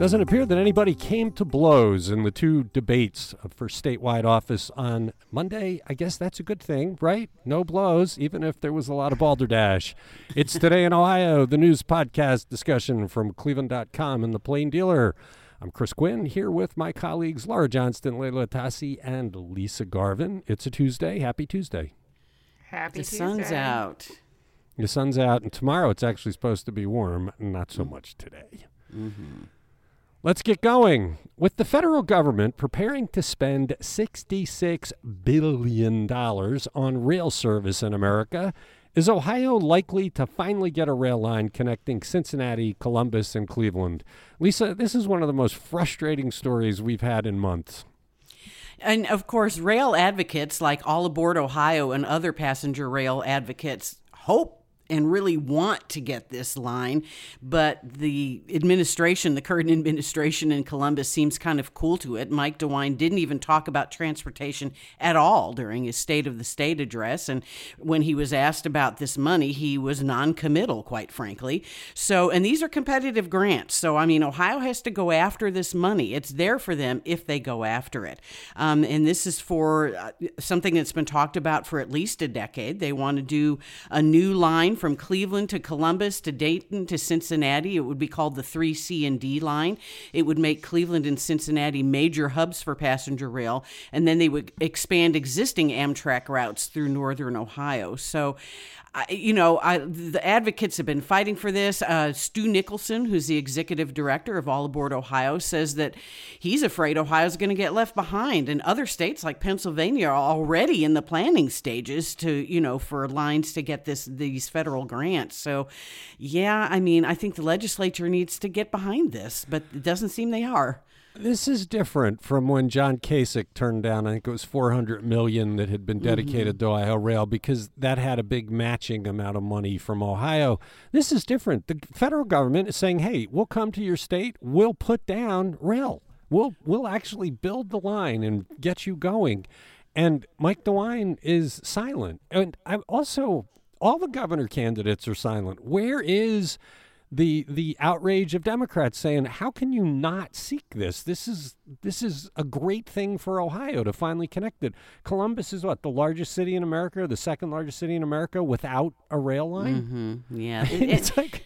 Doesn't appear that anybody came to blows in the two debates for statewide office on Monday. I guess that's a good thing, right? No blows, even if there was a lot of balderdash. It's Today in Ohio, the news podcast discussion from cleveland.com and the Plain Dealer. I'm Chris Quinn here with my colleagues Laura Johnston, Leila Tassi, and Lisa Garvin. It's a Tuesday. Happy Tuesday. Happy The Tuesday. sun's out. The sun's out, and tomorrow it's actually supposed to be warm, not so mm. much today. Mm-hmm. Let's get going. With the federal government preparing to spend $66 billion on rail service in America, is Ohio likely to finally get a rail line connecting Cincinnati, Columbus, and Cleveland? Lisa, this is one of the most frustrating stories we've had in months. And of course, rail advocates like All Aboard Ohio and other passenger rail advocates hope and really want to get this line, but the administration, the current administration in Columbus, seems kind of cool to it. Mike DeWine didn't even talk about transportation at all during his State of the State address. And when he was asked about this money, he was non committal, quite frankly. So, and these are competitive grants. So, I mean, Ohio has to go after this money. It's there for them if they go after it. Um, and this is for uh, something that's been talked about for at least a decade. They want to do a new line from Cleveland to Columbus to Dayton to Cincinnati. It would be called the 3C and D line. It would make Cleveland and Cincinnati major hubs for passenger rail, and then they would expand existing Amtrak routes through northern Ohio. So, You know, I, the advocates have been fighting for this. Uh, Stu Nicholson, who's the executive director of All Aboard Ohio, says that he's afraid Ohio's going to get left behind, and other states like Pennsylvania are already in the planning stages to, you know, for lines to get this these federal grants. So, yeah, I mean, I think the legislature needs to get behind this, but it doesn't seem they are. This is different from when John Kasich turned down, I think it was 400 million that had been mm-hmm. dedicated to Ohio Rail because that had a big matching amount of money from Ohio. This is different. The federal government is saying, "Hey, we'll come to your state. We'll put down rail. We'll we'll actually build the line and get you going." And Mike DeWine is silent. And I also all the governor candidates are silent. Where is the the outrage of Democrats saying, "How can you not seek this? This is this is a great thing for Ohio to finally connect it." Columbus is what the largest city in America, the second largest city in America without a rail line. Mm-hmm. Yeah, It- it- it's like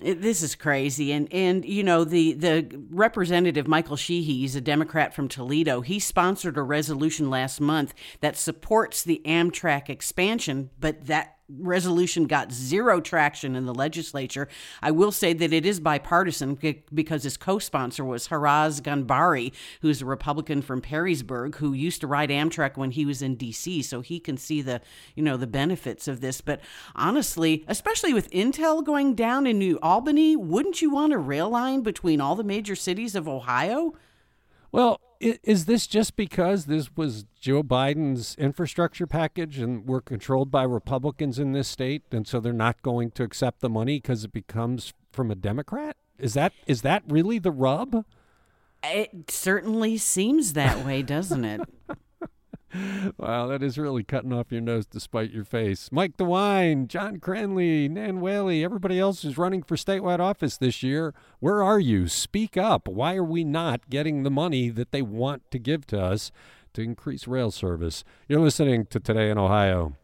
It, this is crazy, and and you know the the representative Michael Sheehy, he's a Democrat from Toledo. He sponsored a resolution last month that supports the Amtrak expansion, but that resolution got zero traction in the legislature. I will say that it is bipartisan because his co-sponsor was Haraz Ghanbari, who's a Republican from Perrysburg who used to ride Amtrak when he was in D.C. So he can see the you know the benefits of this. But honestly, especially with Intel going down in New Albany, wouldn't you want a rail line between all the major cities of Ohio? Well, is this just because this was Joe Biden's infrastructure package and we're controlled by Republicans in this state, and so they're not going to accept the money because it becomes from a Democrat? Is that is that really the rub? It certainly seems that way, doesn't it? Wow, that is really cutting off your nose to spite your face. Mike DeWine, John Cranley, Nan Whaley, everybody else who's running for statewide office this year. Where are you? Speak up. Why are we not getting the money that they want to give to us to increase rail service? You're listening to Today in Ohio.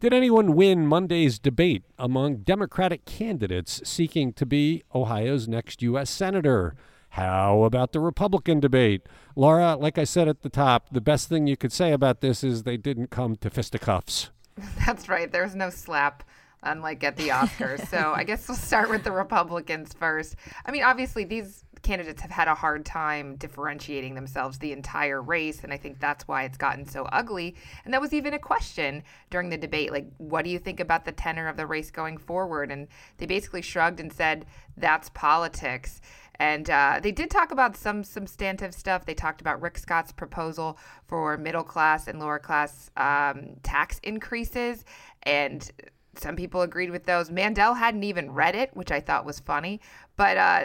Did anyone win Monday's debate among Democratic candidates seeking to be Ohio's next U.S. Senator? How about the Republican debate? Laura, like I said at the top, the best thing you could say about this is they didn't come to fisticuffs. That's right. There's no slap unlike at the Oscars. so I guess we'll start with the Republicans first. I mean, obviously, these candidates have had a hard time differentiating themselves the entire race. And I think that's why it's gotten so ugly. And that was even a question during the debate like, what do you think about the tenor of the race going forward? And they basically shrugged and said, that's politics. And uh, they did talk about some substantive stuff. They talked about Rick Scott's proposal for middle class and lower class um, tax increases. And some people agreed with those. Mandel hadn't even read it, which I thought was funny, but uh,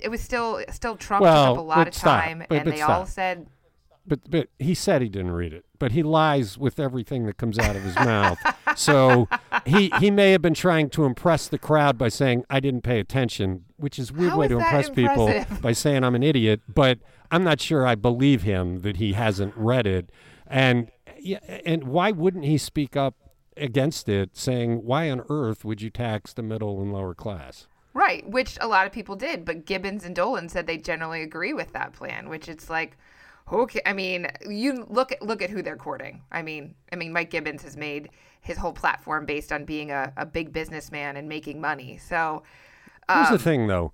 it was still still Trump well, took up a lot of time, and but they stop. all said. But but he said he didn't read it, but he lies with everything that comes out of his mouth. So he he may have been trying to impress the crowd by saying I didn't pay attention, which is a weird How way is to impress people by saying I'm an idiot. But I'm not sure I believe him that he hasn't read it. And yeah, and why wouldn't he speak up against it, saying why on earth would you tax the middle and lower class? Right, which a lot of people did, but Gibbons and Dolan said they generally agree with that plan, which it's like okay, I mean, you look at look at who they're courting. I mean, I mean Mike Gibbons has made his whole platform based on being a, a big businessman and making money. So Here's um, the thing, though.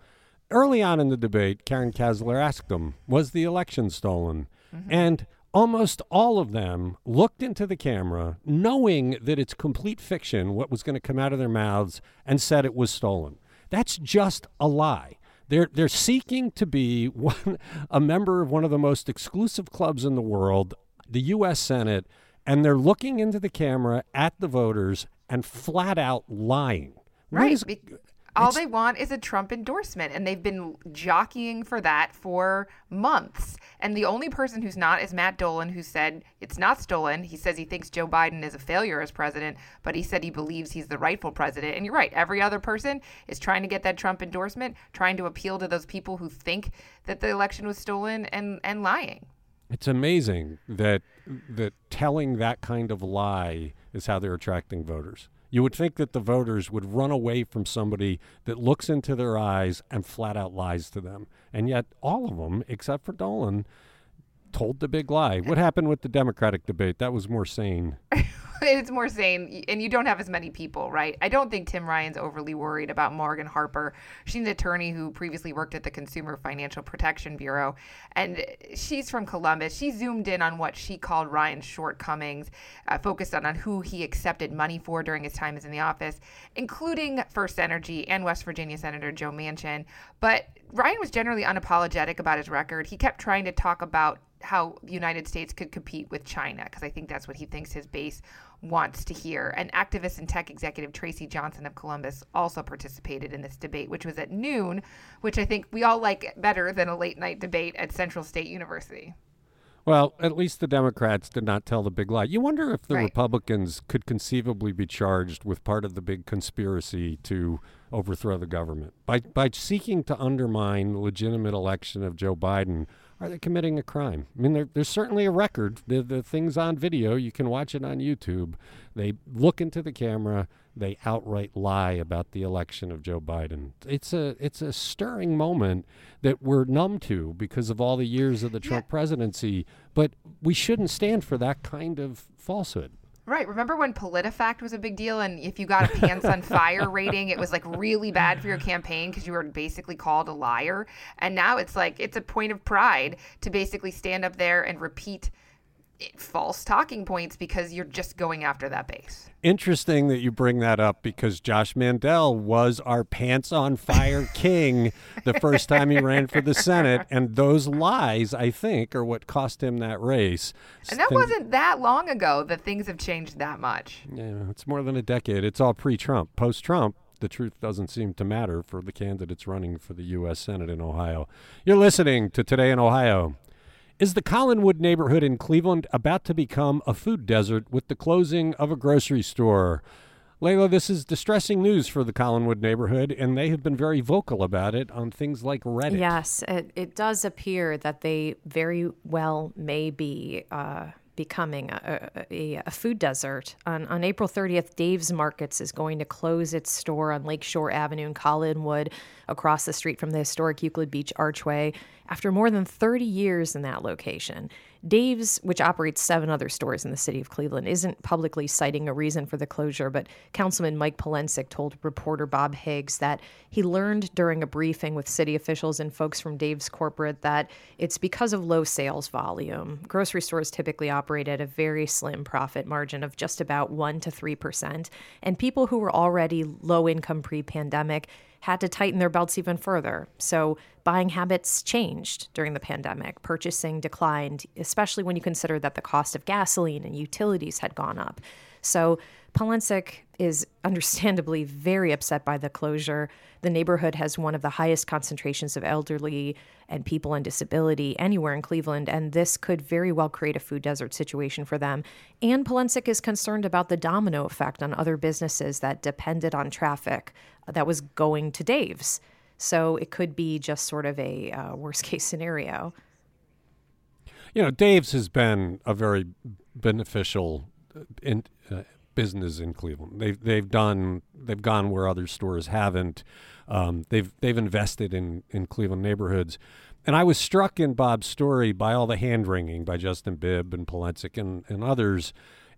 Early on in the debate, Karen Kasler asked them, Was the election stolen? And almost all of them looked into the camera, knowing that it's complete fiction what was going to come out of their mouths, and said it was stolen. That's just a lie. They're, they're seeking to be one, a member of one of the most exclusive clubs in the world, the U.S. Senate, and they're looking into the camera at the voters and flat out lying. Right. is- all it's- they want is a Trump endorsement, and they've been jockeying for that for months. And the only person who's not is Matt Dolan, who said it's not stolen. He says he thinks Joe Biden is a failure as president, but he said he believes he's the rightful president. And you're right, every other person is trying to get that Trump endorsement, trying to appeal to those people who think that the election was stolen and, and lying. It's amazing that that telling that kind of lie is how they're attracting voters. You would think that the voters would run away from somebody that looks into their eyes and flat out lies to them. And yet all of them, except for Dolan, told the big lie. What happened with the Democratic debate? That was more sane. it's more sane, and you don't have as many people, right? I don't think Tim Ryan's overly worried about Morgan Harper. She's an attorney who previously worked at the Consumer Financial Protection Bureau, and she's from Columbus. She zoomed in on what she called Ryan's shortcomings, uh, focused on, on who he accepted money for during his time as in the office, including First Energy and West Virginia Senator Joe Manchin. But Ryan was generally unapologetic about his record. He kept trying to talk about how the United States could compete with China, because I think that's what he thinks his base wants to hear. And activist and tech executive Traci Johnson of Columbus also participated in this debate, which was at noon, which I think we all like better than a late night debate at Central State University. Well, at least the Democrats did not tell the big lie. You wonder if the Right. Republicans could conceivably be charged with part of the big conspiracy to overthrow the government by by seeking to undermine the legitimate election of Joe Biden. Are they committing a crime? I mean, there, there's certainly a record. The, the thing's on video. You can watch it on YouTube. They look into the camera. They outright lie about the election of Joe Biden. It's a it's a stirring moment that we're numb to because of all the years of the Trump presidency. But we shouldn't stand for that kind of falsehood. Right. Remember when PolitiFact was a big deal, and if you got a pants on fire rating, it was like really bad for your campaign because you were basically called a liar. And now it's like it's a point of pride to basically stand up there and repeat false talking points because you're just going after that base. Interesting that you bring that up because Josh Mandel was our pants on fire king the first time he ran for the Senate. And those lies, I think, are what cost him that race. And that Thing- wasn't that long ago that things have changed that much. Yeah, it's more than a decade. It's all pre Trump. Post Trump, the truth doesn't seem to matter for the candidates running for the U.S. Senate in Ohio. You're listening to Today in Ohio. Is the Collinwood neighborhood in Cleveland about to become a food desert with the closing of a grocery store? Leila, this is distressing news for the Collinwood neighborhood, and they have been very vocal about it on things like Reddit. Yes, it, it does appear that they very well may be uh, becoming a, a, a, food desert. On, on April 30th, Dave's Markets is going to close its store on Lakeshore Avenue in Collinwood, across the street from the historic Euclid Beach Archway, after more than 30 years in that location. Dave's, which operates seven other stores in the city of Cleveland, isn't publicly citing a reason for the closure, but Councilman Mike Polensek told reporter Bob Higgs that he learned during a briefing with city officials and folks from Dave's corporate that it's because of low sales volume. Grocery stores typically operate at a very slim profit margin of just about 1 to 3%, and people who were already low income pre pandemic had to tighten their belts even further. So buying habits changed during the pandemic. Purchasing declined, especially when you consider that the cost of gasoline and utilities had gone up. So Polensek is understandably very upset by the closure. The neighborhood has one of the highest concentrations of elderly and people on disability anywhere in Cleveland, and this could very well create a food desert situation for them. And Polensek is concerned about the domino effect on other businesses that depended on traffic that was going to Dave's. So it could be just sort of a uh, worst case scenario. You know, Dave's has been a very beneficial uh, in, uh, business in Cleveland. They've they've done they've gone where other stores haven't. Um, they've they've invested in in Cleveland neighborhoods. And I was struck in Bob's story by all the hand wringing by Justin Bibb and Polensek and, and others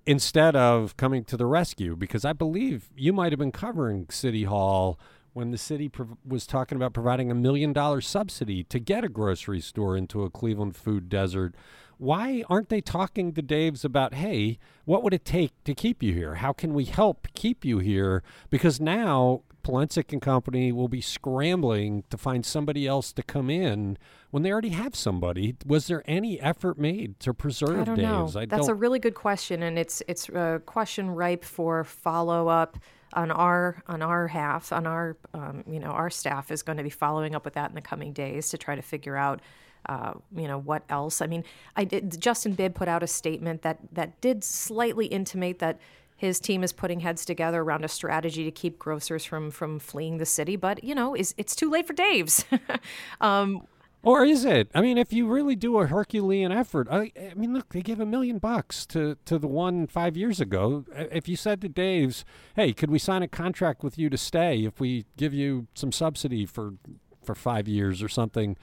instead of coming to the rescue because I believe you might have been covering City Hall when the city prov- was talking about providing a million dollar subsidy to get a grocery store into a Cleveland food desert why aren't they talking to Dave's about, hey, what would it take to keep you here? How can we help keep you here? Because now Polensek and company will be scrambling to find somebody else to come in when they already have somebody. Was there any effort made to preserve I don't Dave's? Know. I That's don't... a really good question, and it's it's a question ripe for follow up on our on our half on our um, you know our staff is going to be following up with that in the coming days to try to figure out uh, you know what else? I mean, I did. Justin Bibb put out a statement that that did slightly intimate that his team is putting heads together around a strategy to keep grocers from from fleeing the city. But you know, is it's too late for Dave's. um, or is it? I mean, if you really do a Herculean effort, I, I, mean, look, they gave a million bucks to, to the one five years ago. If you said to Dave's, hey, could we sign a contract with you to stay if we give you some subsidy for for five years or something?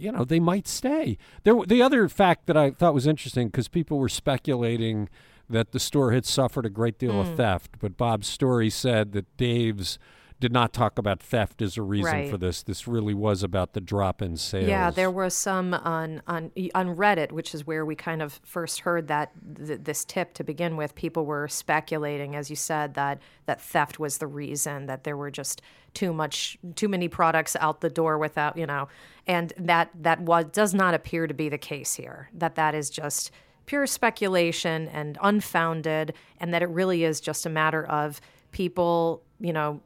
you know, they might stay. There, the other fact that I thought was interesting because people were speculating that the store had suffered a great deal mm. of hmm. theft, but Bob's story said that Dave's did not talk about theft as a reason right. for this. This really was about the drop in sales. Yeah, there was some on on on Reddit, which is where we kind of first heard that th- this tip to begin with. People were speculating, as you said, that that theft was the reason that there were just too much too many products out the door without you know, and that that was does not appear to be the case here. That that is just pure speculation and unfounded, and that it really is just a matter of people you know,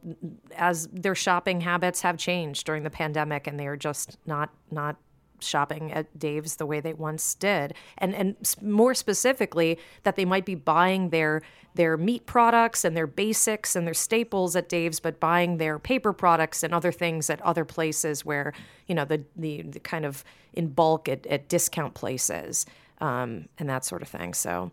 as their shopping habits have changed during the pandemic, and they are just not not shopping at Dave's the way they once did, and and more specifically that they might be buying their their meat products and their basics and their staples at Dave's, but buying their paper products and other things at other places where you know the the, the kind of in bulk at, at discount places um, and that sort of thing. So.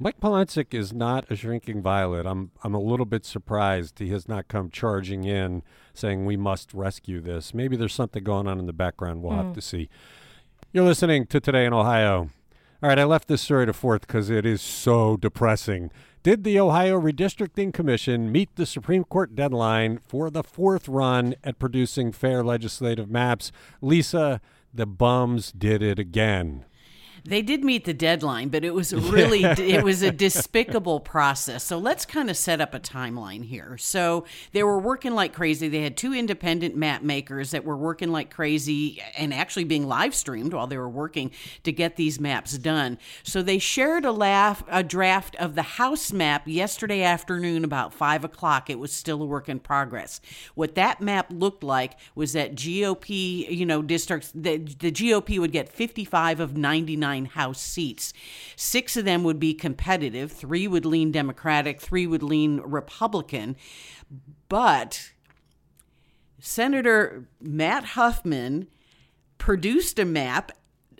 Mike Polensek is not a shrinking violet. I'm I'm a little bit surprised he has not come charging in saying we must rescue this. Maybe there's something going on in the background. We'll mm. have to see. You're listening to Today in Ohio. All right, I left this story to fourth because it is so depressing. Did the Ohio Redistricting Commission meet the Supreme Court deadline for the fourth run at producing fair legislative maps? Lisa, the bums did it again. They did meet the deadline, but it was really it was a despicable process. So let's kind of set up a timeline here. So they were working like crazy. They had two independent map makers that were working like crazy and actually being live streamed while they were working to get these maps done. So they shared a laugh a draft of the house map yesterday afternoon about five o'clock. It was still a work in progress. What that map looked like was that GOP, you know, districts the, the GOP would get 55 of 99 nine House seats. Six of them would be competitive, three would lean Democratic, three would lean Republican. But Senator Matt Huffman produced a map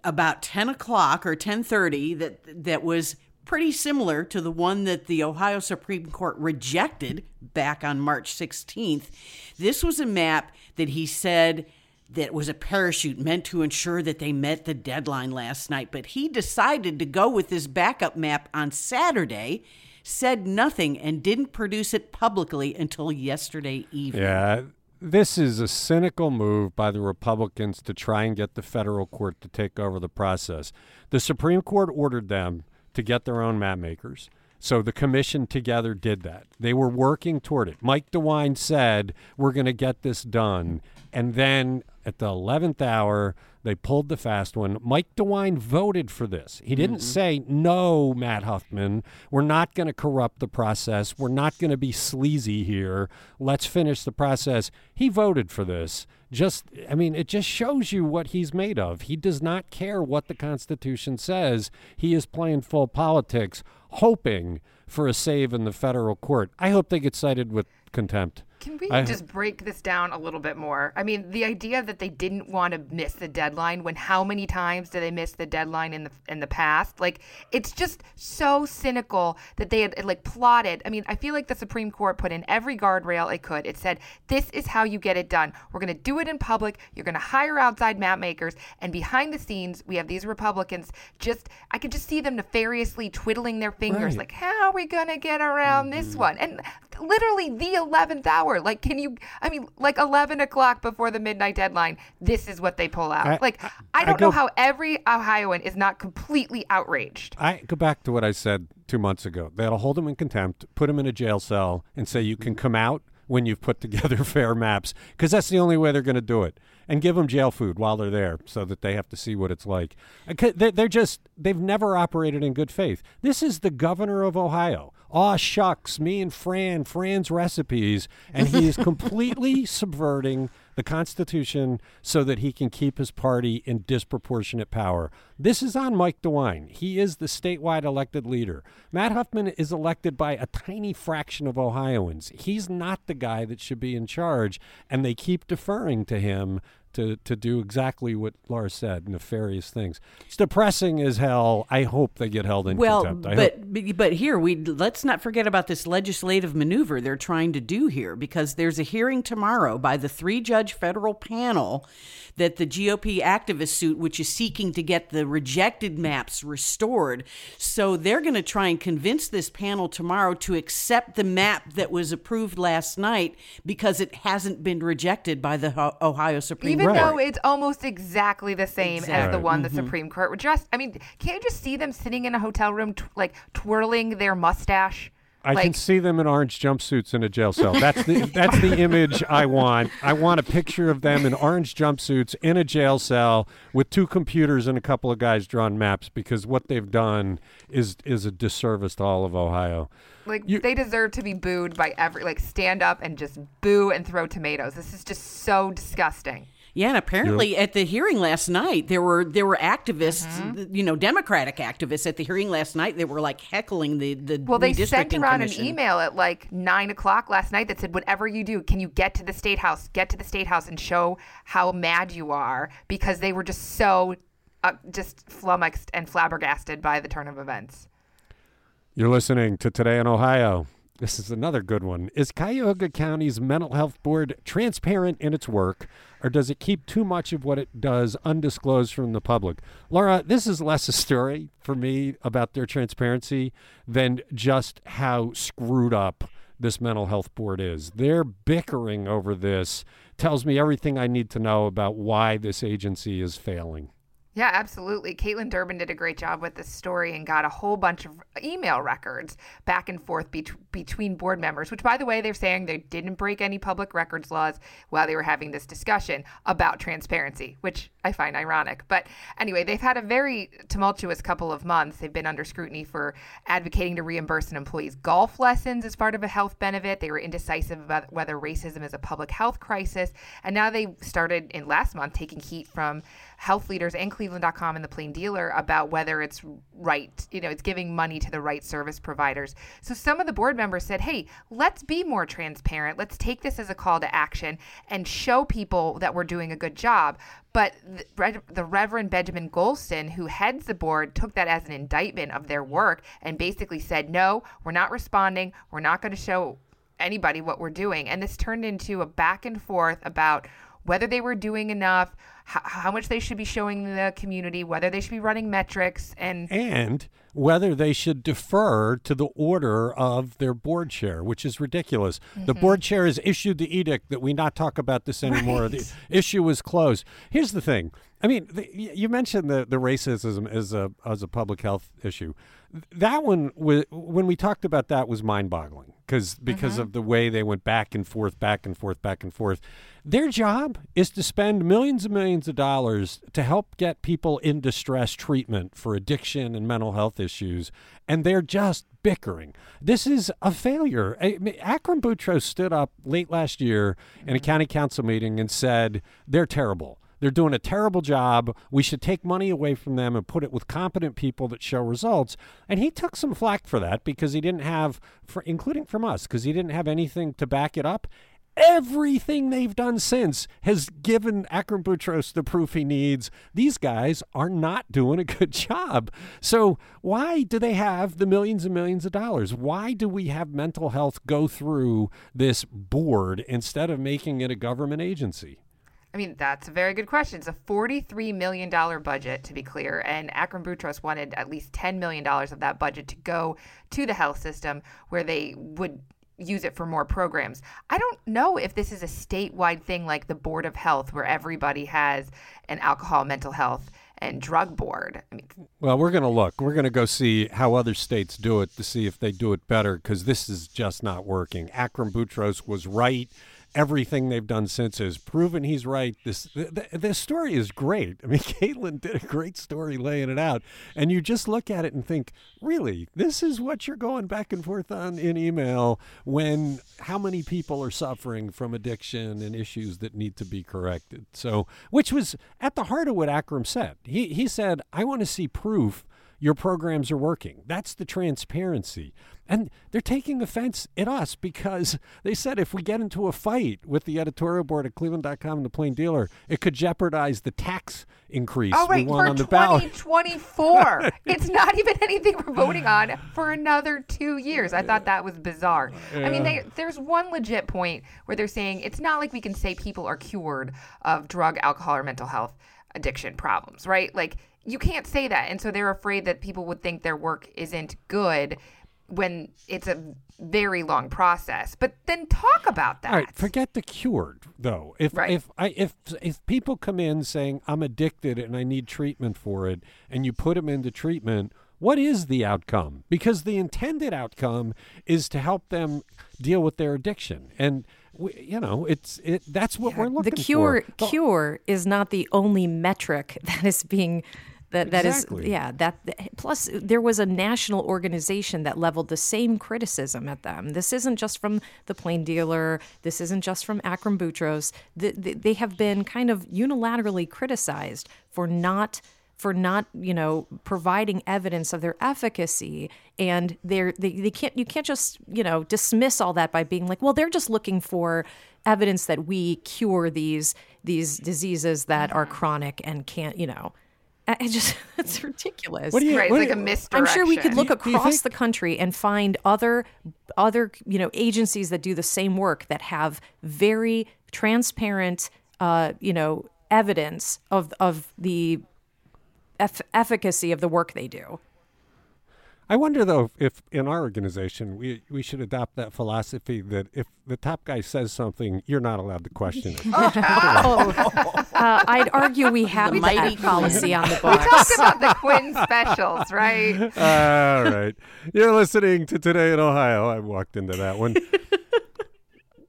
about 10 o'clock or 10.30 that, that was pretty similar to the one that the Ohio Supreme Court rejected back on March 16th. This was a map that he said that was a parachute meant to ensure that they met the deadline last night. But he decided to go with his backup map on Saturday, said nothing, and didn't produce it publicly until yesterday evening. Yeah. This is a cynical move by the Republicans to try and get the federal court to take over the process. The Supreme Court ordered them to get their own map makers. So the commission together did that. They were working toward it. Mike DeWine said, We're going to get this done. And then at the 11th hour, they pulled the fast one. Mike DeWine voted for this. He didn't mm-hmm. say, no, Matt Huffman, we're not going to corrupt the process. We're not going to be sleazy here. Let's finish the process. He voted for this. Just, I mean, it just shows you what he's made of. He does not care what the Constitution says. He is playing full politics, hoping for a save in the federal court. I hope they get cited with contempt. Can we I- just break this down a little bit more? I mean, the idea that they didn't want to miss the deadline when how many times did they miss the deadline in the in the past? Like it's just so cynical that they had like plotted. I mean, I feel like the Supreme Court put in every guardrail it could. It said, "This is how you get it done. We're going to do it in public. You're going to hire outside map makers." And behind the scenes, we have these Republicans just I could just see them nefariously twiddling their fingers Right. like, "How are we going to get around this mm-hmm. one?" And literally the 11th hour. Like, can you, I mean, like 11 o'clock before the midnight deadline, this is what they pull out. I- like, I- I, I don't know go- how every Ohioan is not completely outraged. I go back to what I said two months ago. They'll hold him in contempt, put him in a jail cell, and say you can mm-hmm. come out when you've put together fair maps, because that's the only way they're going to do it. And give them jail food while they're there, so that they have to see what it's like. They're just they've never operated in good faith. This is the governor of Ohio. Aw shucks, me and Fran, Fran's recipes, and he is completely subverting the Constitution so that he can keep his party in disproportionate power. This is on Mike DeWine. He is the statewide elected leader. Matt Huffman is elected by a tiny fraction of Ohioans. He's not the guy that should be in charge, and they keep deferring to him to, to do exactly what Lars said, nefarious things. It's depressing as hell. I hope they get held in Well, contempt. I but hope. but- but here we let's not forget about this legislative maneuver they're trying to do here because there's a hearing tomorrow by the three-judge federal panel that the GOP activist suit which is seeking to get the rejected maps restored. So they're going to try and convince this panel tomorrow to accept the map that was approved last night because it hasn't been rejected by the Ohio Supreme Even Court. though it's almost exactly the same as the Exactly. one the mm-hmm. Supreme Court just, I mean, can't you just see them sitting in a hotel room, tw- like twirling their mustache? I like, can see them in orange jumpsuits in a jail cell. That's the that's the image I want. I want a picture of them in orange jumpsuits in a jail cell with two computers and a couple of guys drawing maps because what they've done is is a disservice to all of Ohio. Like You- they deserve to be booed by every like stand up and just boo and throw tomatoes. This is just so disgusting. Yeah, and apparently at the hearing last night, there were there were activists, Mm-hmm. you know, Democratic activists at the hearing last night. They were like heckling the the Well, they sent around commission. an email at like nine o'clock last night that said, "Whatever you do, can you get to the state house? Get to the state house and show how mad you are?" Because they were just so, uh, just flummoxed and flabbergasted by the turn of events. You're listening to Today in Ohio. This is another good one. Is Cuyahoga County's mental health board transparent in its work, or does it keep too much of what it does undisclosed from the public? Laura, this is less a story for me about their transparency than just how screwed up this mental health board is. Their bickering over this tells me everything I need to know about why this agency is failing. Yeah, absolutely. Kaitlin Durbin did a great job with this story and got a whole bunch of email records back and forth bet- between board members, which, by the way, they're saying they didn't break any public records laws while they were having this discussion about transparency, which I find ironic. But anyway, they've had a very tumultuous couple of months. They've been under scrutiny for advocating to reimburse an employee's golf lessons as part of a health benefit. They were indecisive about whether racism is a public health crisis. And now they started in last month taking heat from health leaders and Cleveland Cleveland.com and the Plain Dealer about whether it's right, you know, it's giving money to the right service providers. So some of the board members said, hey, let's be more transparent. Let's take this as a call to action and show people that we're doing a good job. But the, Reverend Benjamin Gohlstin, who heads the board, took that as an indictment of their work and basically said, no, we're not responding. We're not going to show anybody what we're doing. And this turned into a back and forth about whether they were doing enough, how, how much they should be showing the community, whether they should be running metrics, and and whether they should defer to the order of their board chair, which is ridiculous. Mm-hmm. The board chair has issued the edict that we not talk about this anymore. Right. The issue is closed. Here's the thing. I mean, the, you mentioned the, the racism as a as a public health issue. That one, when we talked about that, was mind boggling because because mm-hmm. of the way they went back and forth, back and forth, back and forth. Their job is to spend millions and millions of dollars to help get people in distress treatment for addiction and mental health issues, and they're just bickering. This is a failure. Akram Boutros stood up late last year in a county council meeting and said they're terrible. They're doing a terrible job. We should take money away from them and put it with competent people that show results. And he took some flack for that because he didn't have, for, including from us, because he didn't have anything to back it up. Everything they've done since has given Akram Boutros the proof he needs. These guys are not doing a good job. So, why do they have the millions and millions of dollars? Why do we have mental health go through this board instead of making it a government agency? I mean, that's a very good question. It's a $43 million budget, to be clear, and Akram Boutros wanted at least $10 million of that budget to go to the health system where they would use it for more programs. I don't know if this is a statewide thing like the Board of Health, where everybody has an alcohol, mental health, and drug board. I mean, well, we're going to look. We're going to go see how other states do it to see if they do it better because this is just not working. Akram Boutros was right everything they've done since has proven he's right. This this story is great. I mean, Kaitlin did a great story laying it out, and you just look at it and think, really, this is what you're going back and forth on in email when how many people are suffering from addiction and issues that need to be corrected. So, which was at the heart of what Akram said. He he said, I want to see proof your programs are working. That's the transparency. And they're taking offense at us because they said if we get into a fight with the editorial board at Cleveland.com and the Plain Dealer, it could jeopardize the tax increase oh, we want for on the 2024. it's not even anything we're voting on for another two years. I thought that was bizarre. Yeah. I mean, they, there's one legit point where they're saying it's not like we can say people are cured of drug, alcohol, or mental health addiction problems, right? Like you can't say that. And so they're afraid that people would think their work isn't good when it's a very long process. But then talk about that. All right, forget the cured though. If right. if I if if people come in saying I'm addicted and I need treatment for it and you put them into treatment, what is the outcome? Because the intended outcome is to help them deal with their addiction. And we, you know, it's it that's what yeah, we're looking for. The cure for. cure is not the only metric that is being that that exactly. is yeah that plus there was a national organization that leveled the same criticism at them. This isn't just from the plain dealer. This isn't just from akram boutros. They, they have been kind of unilaterally criticized for not for not you know providing evidence of their efficacy. And they're they, they can't you can't just you know dismiss all that by being like well they're just looking for evidence that we cure these these diseases that are chronic and can't you know I just it's ridiculous. What do you, right, it's like a misdirection. I'm sure we could look across the country and find other other you know agencies that do the same work that have very transparent uh, you know evidence of of the eff- efficacy of the work they do. I wonder though if in our organization we we should adopt that philosophy that if the top guy says something, you're not allowed to question it. oh, uh, I'd argue we have the that policy on the books. We talked about the Quinn specials, right? All right. You're listening to Today in Ohio. I walked into that one.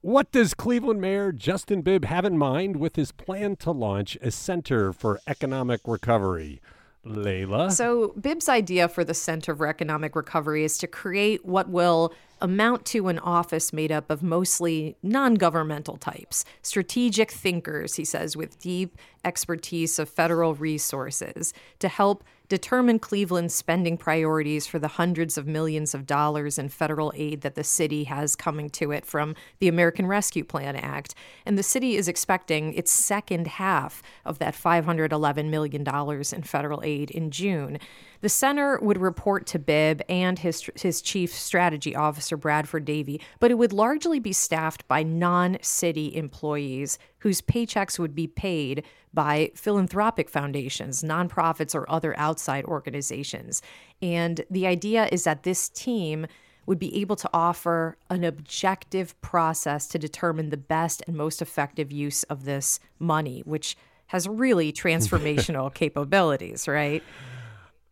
What does Cleveland Mayor Justin Bibb have in mind with his plan to launch a Center for Economic Recovery? Leila. So, Bibb's idea for the Center for Economic Recovery is to create what will amount to an office made up of mostly non governmental types, strategic thinkers, he says, with deep expertise of federal resources to help determine Cleveland's spending priorities for the hundreds of millions of dollars in federal aid that the city has coming to it from the American Rescue Plan Act. And the city is expecting its second half of that $511 million in federal aid in June. The center would report to Bibb and his, his chief strategy officer, Bradford Davy, but it would largely be staffed by non city employees whose paychecks would be paid by philanthropic foundations, nonprofits, or other outside organizations. And the idea is that this team would be able to offer an objective process to determine the best and most effective use of this money, which has really transformational capabilities, right?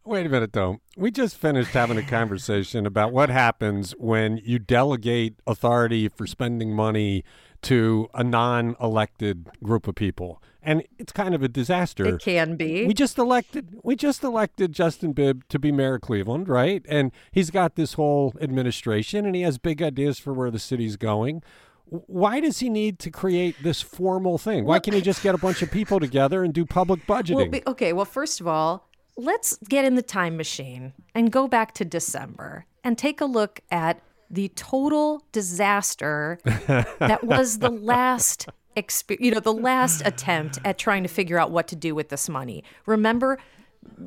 Wait a minute, though. We just finished having a conversation about what happens when you delegate authority for spending money to a non elected group of people. And it's kind of a disaster. It can be. We just elected we just elected Justin Bibb to be mayor of Cleveland, right? And he's got this whole administration and he has big ideas for where the city's going. Why does he need to create this formal thing? Why can't he just get a bunch of people together and do public budgeting? Well, okay, well, first of all, let's get in the time machine and go back to December and take a look at the total disaster that was the last exp- you know the last attempt at trying to figure out what to do with this money. Remember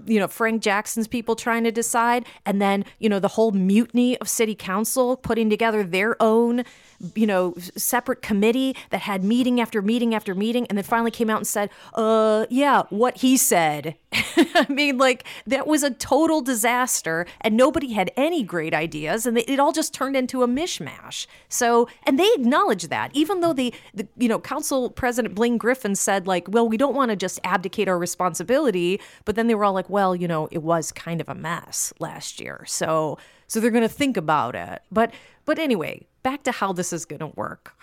you know Frank Jackson's people trying to decide and then you know the whole mutiny of city council putting together their own you know separate committee that had meeting after meeting after meeting and then finally came out and said uh yeah what he said. I mean like that was a total disaster and nobody had any great ideas and it all just turned into a mishmash. So and they acknowledge that even though the, the you know council president Blaine Griffin said like well we don't want to just abdicate our responsibility but then they were all like well you know it was kind of a mess last year so so they're going to think about it. But but anyway back to how this is going to work.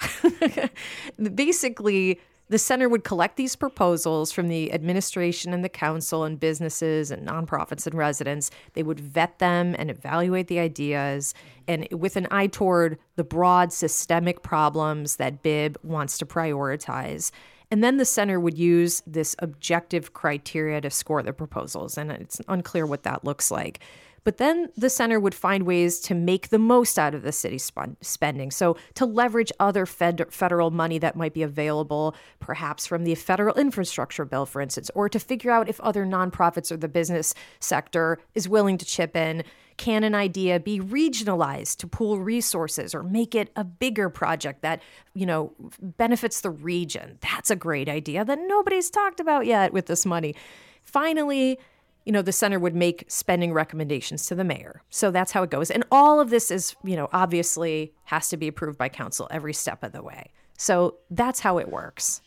Basically, the center would collect these proposals from the administration and the council and businesses and nonprofits and residents. They would vet them and evaluate the ideas, and with an eye toward the broad systemic problems that Bibb wants to prioritize. And then the center would use this objective criteria to score the proposals, and it's unclear what that looks like. But then the center would find ways to make the most out of the city's sp- spending. So, to leverage other fed- federal money that might be available, perhaps from the federal infrastructure bill, for instance, or to figure out if other nonprofits or the business sector is willing to chip in. Can an idea be regionalized to pool resources or make it a bigger project that, you know, benefits the region? That's a great idea that nobody's talked about yet with this money. Finally, you know, the center would make spending recommendations to the mayor. So that's how it goes. And all of this is, you know, obviously has to be approved by council every step of the way. So that's how it works.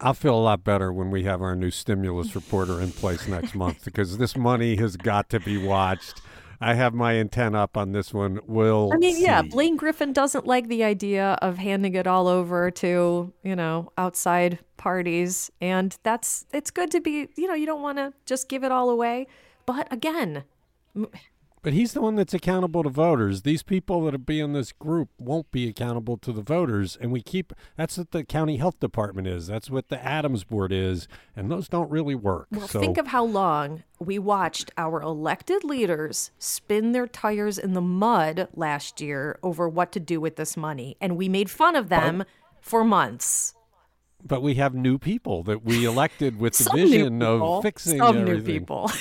I'll feel a lot better when we have our new stimulus reporter in place next month because this money has got to be watched. I have my intent up on this one. We'll. I mean, see. yeah, Blaine Griffin doesn't like the idea of handing it all over to you know outside parties, and that's it's good to be. You know, you don't want to just give it all away, but again, but he's the one that's accountable to voters. These people that be in this group won't be accountable to the voters. And we keep that's what the county health department is. That's what the ADAMHS board is. And those don't really work. Well, so, think of how long we watched our elected leaders spin their tires in the mud last year over what to do with this money. And we made fun of them but, for months. But we have new people that we elected with the vision of fixing Some everything. new people.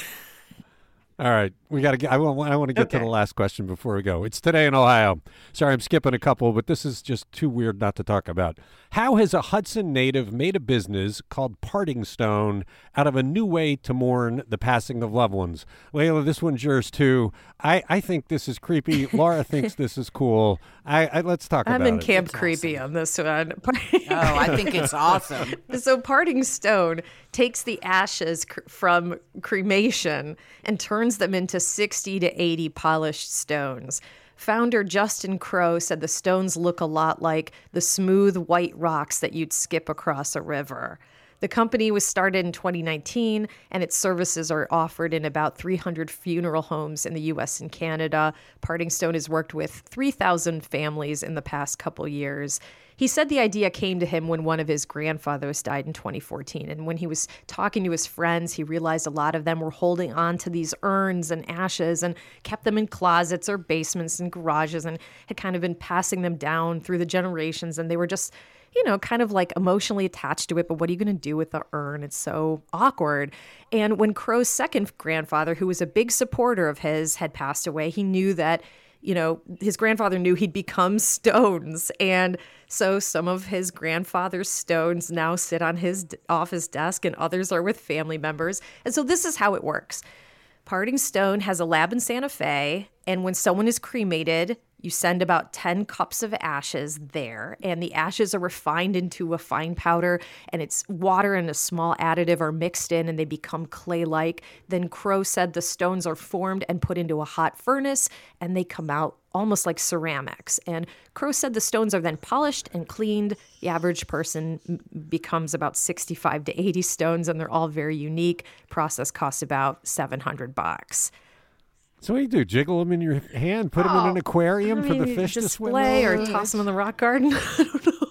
All right, we got to get. I want. I want to get okay. to the last question before we go. It's today in Ohio. Sorry, I'm skipping a couple, but this is just too weird not to talk about. How has a Hudson native made a business called Parting Stone out of a new way to mourn the passing of loved ones? Leila, this one's yours too. I, I think this is creepy. Laura thinks this is cool. I, I let's talk I'm about it. I'm in camp it's creepy awesome. on this one. oh, I think it's awesome. so Parting Stone takes the ashes cr- from cremation and turns them into 60 to 80 polished stones. Founder Justin Crowe said the stones look a lot like the smooth white rocks that you'd skip across a river. The company was started in 2019 and its services are offered in about 300 funeral homes in the US and Canada. Parting Stone has worked with 3,000 families in the past couple years. He said the idea came to him when one of his grandfathers died in 2014. And when he was talking to his friends, he realized a lot of them were holding on to these urns and ashes and kept them in closets or basements and garages and had kind of been passing them down through the generations. And they were just you know, kind of like emotionally attached to it, but what are you going to do with the urn? It's so awkward. And when Crowe's second grandfather, who was a big supporter of his, had passed away, he knew that you know, his grandfather knew he'd become stones. And so some of his grandfather's stones now sit on his office desk and others are with family members. And so this is how it works. Parting Stone has a lab in Santa Fe, and when someone is cremated, you send about 10 cups of ashes there, and the ashes are refined into a fine powder, and it's water and a small additive are mixed in, and they become clay like. Then Crowe said the stones are formed and put into a hot furnace, and they come out almost like ceramics. And Crowe said the stones are then polished and cleaned. The average person becomes about 65 to 80 stones, and they're all very unique. Process costs about 700 bucks. So what do you do? Jiggle them in your hand, put them in an oh, aquarium I for the fish to swim display or toss them in the rock garden. I don't know.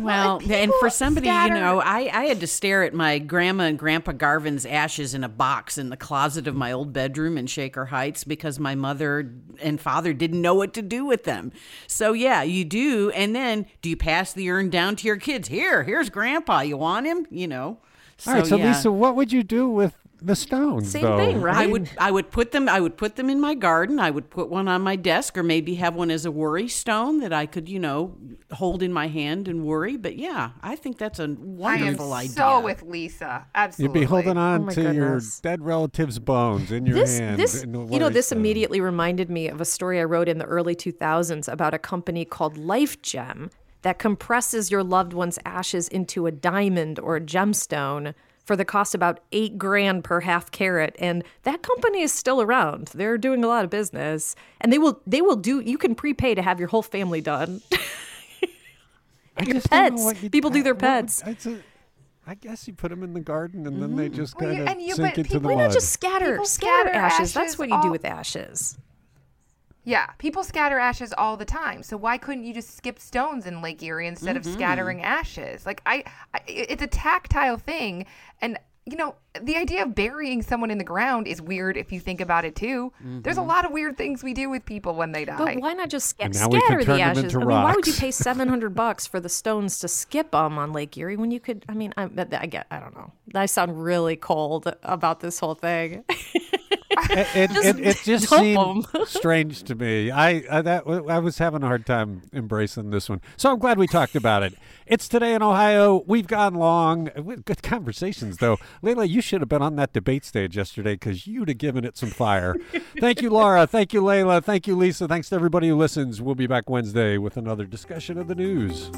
Well, and for somebody, you know, I, I had to stare at my grandma and grandpa Garvin's ashes in a box in the closet of my old bedroom in Shaker Heights because my mother and father didn't know what to do with them. So, yeah, you do. And then do you pass the urn down to your kids? Here, here's grandpa. You want him? You know. All right, so yeah. Lisa, what would you do with the stones? Same though? thing, right? I would I would put them I would put them in my garden. I would put one on my desk or maybe have one as a worry stone that I could, you know, hold in my hand and worry. But yeah, I think that's a I am wonderful idea. so with Lisa. Absolutely. You'd be holding on Oh my to your dead relative's bones in your this hand. this in you know this stone. immediately reminded me of a story I wrote in the early 2000s about a company called LifeGem that compresses your loved one's ashes into a diamond or a gemstone for the cost about 8 grand per half carat and that company is still around. They're doing a lot of business and they will they will do you can prepay to have your whole family done. I your just don't know pets. you- People do their what would- pets. it's a- I guess you put them in the garden and then they mm. just Well, kind you- of and you- sink but into people- the Why not just scatter scatter, scatter ashes? ashes That's what you do with ashes. Yeah, people scatter ashes all the time. So why couldn't you just skip stones in Lake Erie instead of mm-hmm. scattering ashes? Like I, I, it's a tactile thing, and you know the idea of burying someone in the ground is weird if you think about it too. There's a mm-hmm. lot of weird things we do with people when they die. But why not just sca- And now we can scatter the ashes? I mean, why would you pay seven hundred bucks for the stones to skip them on Lake Erie when you could? I mean, I, but I get. I don't know. I sound really cold about this whole thing. it, it, Just it, it just seemed 'em. strange to me. I, I that I was having a hard time embracing this one, so I'm glad we talked about it. It's today in Ohio. We've gone long. Good conversations, though. Leila, you should have been on that debate stage yesterday because you'd have given it some fire. Thank you, Laura. Thank you, Leila. Thank you, Lisa. Thanks to everybody who listens. We'll be back Wednesday with another discussion of the news.